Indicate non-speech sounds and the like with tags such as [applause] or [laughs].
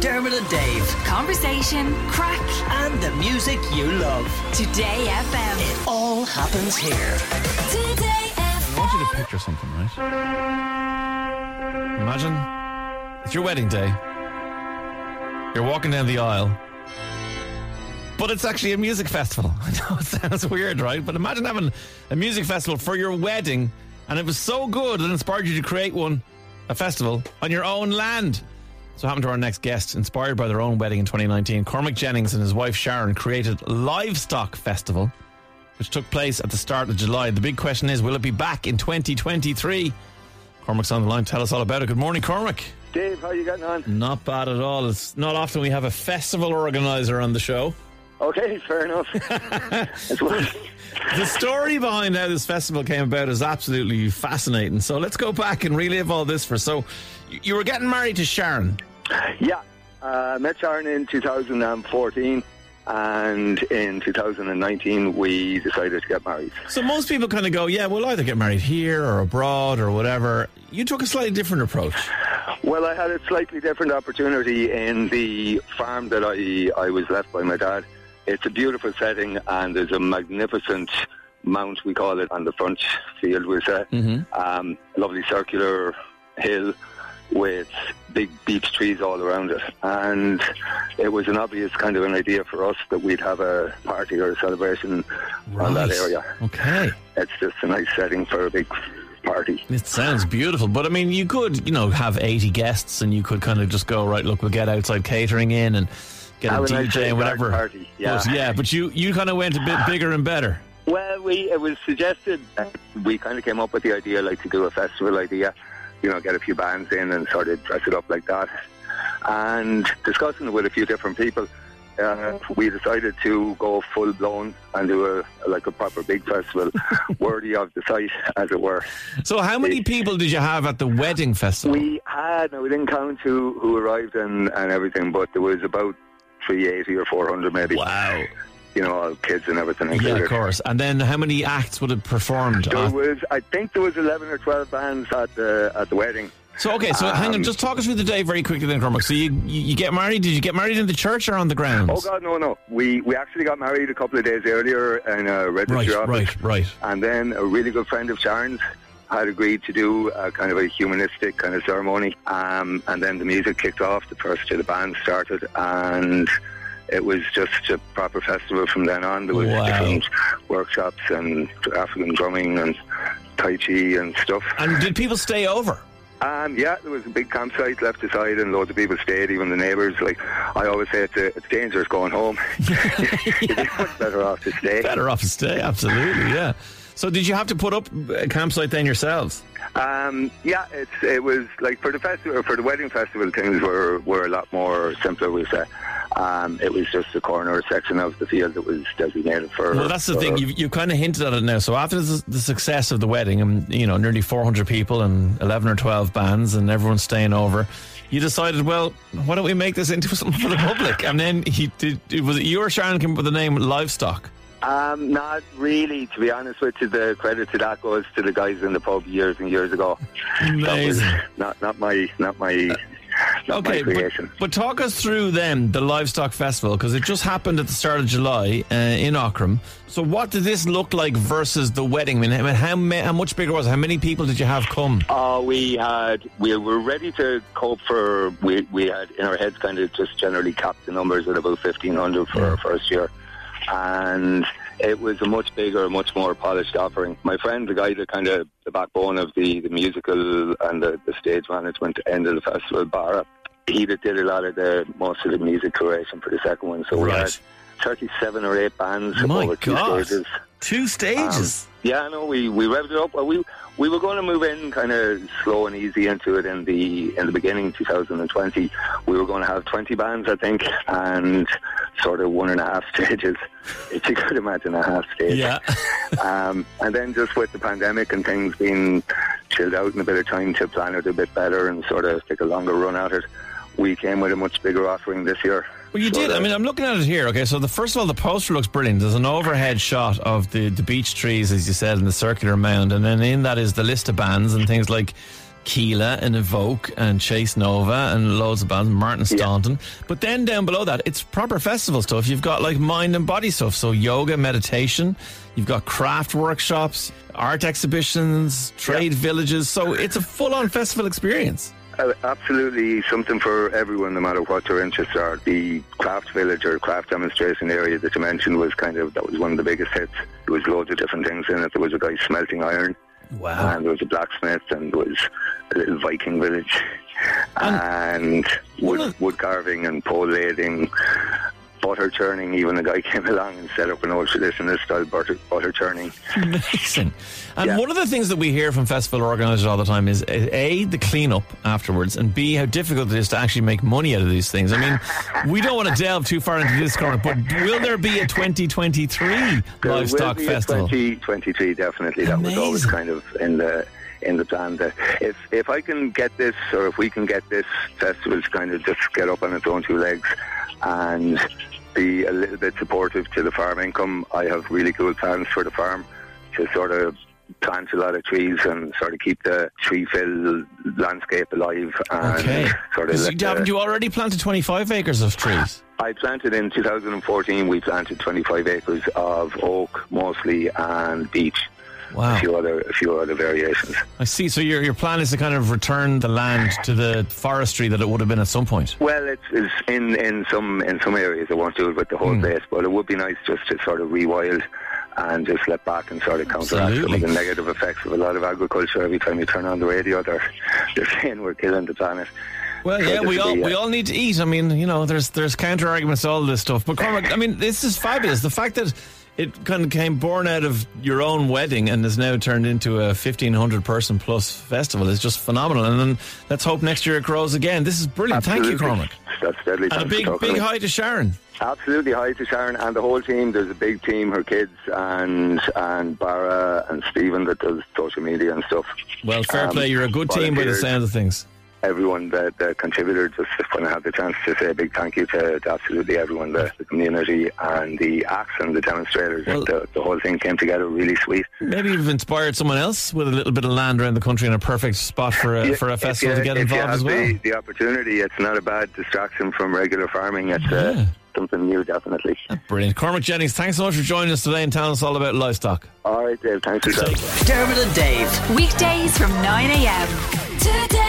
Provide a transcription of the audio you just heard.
Dermot and Dave. Conversation, crack, And the music you love. Today FM. It all happens here. Today FM. I want you to picture something, right? Imagine it's your wedding day. You're walking down the aisle, but it's actually a music festival. [laughs] I know it sounds weird, right? But imagine having a music festival for your wedding, and it was so good it inspired you to create one, a festival, on your own land. So happened to our next guest, inspired by their own wedding in 2019. Cormac Jennings and his wife Sharon created Livestock Festival which took place at the start of July. The big question is, will it be back in 2023? Cormac's on the line. Tell us all about it. Good morning, Cormac. Dave, how you getting on? Not bad at all. It's not often we have a festival organizer on the show. Okay, fair enough. [laughs] The story behind how this festival came about is absolutely fascinating. So let's go back and relive all this for. So you- you were getting married to Sharon. Yeah, uh, met Sharon in 2014, and in 2019 we decided to get married. So most people kind of go, yeah, we'll either get married here or abroad or whatever. You took a slightly different approach. Well, I had a slightly different opportunity in the farm that I, I was left by my dad. It's a beautiful setting, and there's a magnificent mount, we call it, on the front field, we say. Um, a lovely circular hill with big beech trees all around it. And it was an obvious kind of an idea for us that we'd have a party or a celebration on that area. Okay. It's just a nice setting for a big party. It sounds beautiful, but I mean, you could, you know, have 80 guests and you could kind of just go, right, look, we'll get outside catering in and get Have a a nice DJ and whatever. party, yeah. But, yeah, but you, you kind of went a bit bigger and better. Well, we it was suggested. We kind of came up with the idea, like to do a festival idea. You know, get a few bands in and sort of dress it up like that. And discussing it with a few different people, uh, we decided to go full blown and do a like a proper big festival, [laughs] worthy of the site, as it were. So, how many people did you have at the wedding festival? We had, now we didn't count who, who arrived and, and everything, but there was about 380 or 400 maybe. wow. You know, all kids and everything Yeah, of course. And then how many acts would have performed? There at- was, I think there was 11 or 12 bands at the at the wedding. so, okay, so hang on, Um, just talk us through the day very quickly then, Cormac. So, you, you, you get married. Did you get married in the church or on the grounds? Oh God, no, no. We we actually got married a couple of days earlier in a registry Right, office, right, right. and then a really good friend of Sharon's had agreed to do a kind of a humanistic kind of ceremony, um, and then the music kicked off. The first of the band started, and it was just a proper festival from then on. There was Wow. different workshops and African drumming and Tai Chi and stuff. And did people stay over? Um, yeah, there was a big campsite left aside, and loads of people stayed, even the neighbours. Like I always say, it's, uh it's dangerous going home. [laughs] [laughs] Much better off to stay. Better off to stay, absolutely, yeah. So, did you have to put up a campsite then yourselves? Um, yeah, it's it was like for the festival, for the wedding festival, things were were a lot more simpler. We say. Um, it was just a corner section of the field that was designated for. Well, that's the for- thing. You've, you've kind of hinted at it now. So after the, the success of the wedding, and you know, nearly 400 people and 11 or 12 bands, and everyone staying over, you decided, well, why don't we make this into [laughs] something for the public? And then he did. It was it you or Sharon came up with the name Livestock? Um, not really, to be honest with you. The credit to that goes to the guys in the pub years and years ago. Amazing. not not my not my not Okay, but, but talk us through then the Livestock Festival because it just happened at the start of July uh, in Aughrim. So what did this look like versus the wedding? I mean, how, ma- how much bigger was it? How many people did you have come? Uh, we had we were ready to cope for we we had in our heads kind of just generally capped the numbers at about fifteen hundred for our first year, and it was a much bigger, much more polished offering. My friend, the guy that kind of the backbone of the the musical and the, the stage management end of the festival, Barra, he that did a lot of the most of the music creation for the second one. So we Right. had thirty seven or eight bands My over two God. stages. Two stages. Um, yeah, no, we we revved it up. Well, we we were going to move in kind of slow and easy into it in the in the beginning, 2020. We were going to have 20 bands, I think, and sort of one and a half [laughs] stages, if you could imagine a half stage. yeah. [laughs] Um, and then just with the pandemic and things being chilled out and a bit of time to plan it a bit better and sort of take a longer run at it, we came with a much bigger offering this year. Well, you So did. I mean, I'm looking at it here. Okay, so the first of all, the poster looks brilliant. There's an overhead shot of the, the beech trees, as you said, in the circular mound, and then in that is the list of bands and things like Keela and Evoke and Chase Nova and loads of bands, Martin Staunton. But then down below that, it's proper festival stuff. You've got like mind and body stuff. So yoga, meditation. You've got craft workshops, art exhibitions, trade villages. So it's a full on festival experience. Uh, absolutely something for everyone, no matter what your interests are. The craft village or craft demonstration area that you mentioned was kind of that was one of the biggest hits. There was loads of different things in it. There was a guy smelting iron, Wow. and there was a blacksmith, and there was a little Viking village, and wood, wood carving and pole lathing. Butter churning, even a guy [laughs] came along and set up an old traditionalist style butter, butter churning. Amazing. And Yeah. one of the things that we hear from festival organisers all the time is eh, A, the cleanup afterwards, and B, how difficult it is to actually make money out of these things. I mean, we don't want to delve too far into this, Cormac, but will there be a 2023 There livestock festival? 2023, definitely. That was always kind of in the in the plan. That if if I can get this, or if we can get this festival to kind of just get up on its own two legs and be a little bit supportive to the farm income, I have really cool plans for the farm to sort of plant a lot of trees and sort of keep the tree filled landscape alive and Okay. sort of So let haven't you already planted 25 acres of trees? I planted in 2014. We planted 25 acres of oak mostly and beech. Wow. A few other, a few other variations. I see. So your, your plan is to kind of return the land to the forestry that it would have been at some point. Well, it's, it's in in some in some areas. I won't do it with the whole Hmm. place, but it would be nice just to sort of rewild and just let back and sort of counteract some of the negative effects of a lot of agriculture. Every time you turn on the radio, [laughs] they're they're saying we're killing the planet. Well, So yeah, we all be, uh, we all need to eat. I mean, you know, there's there's counter arguments to all this stuff. But Cormac, I mean, this is fabulous. The fact that it kind of came born out of your own wedding and has now turned into a 1500 person plus festival it's just phenomenal. And then let's hope next year it grows again. This is brilliant. Thank you, Absolutely. Cormac. That's deadly. And a big big hi to Sharon. Absolutely, hi to Sharon and the whole team. There's a big team, her kids and and Barra and Stephen that does social media and stuff. Well, fair Um, play. You're a good team by the volunteers. sound of things. Everyone that, that contributed, just when I have the chance to say a big thank you to, to absolutely everyone, the, the community and the acts and the demonstrators. Well- the, the whole thing came together really sweet. Maybe you've inspired someone else with a little bit of land around the country and a perfect spot for a, Yeah, for a festival you- to get if you involved as well. The, the opportunity, it's not a bad distraction from regular farming. It's uh, Yeah. something new, definitely. Brilliant. Cormac Jennings, thanks so much for joining us today and telling us all about livestock. All right, Dave. Thanks for that. Dermot and Dave. Weekdays from 9 a.m. Today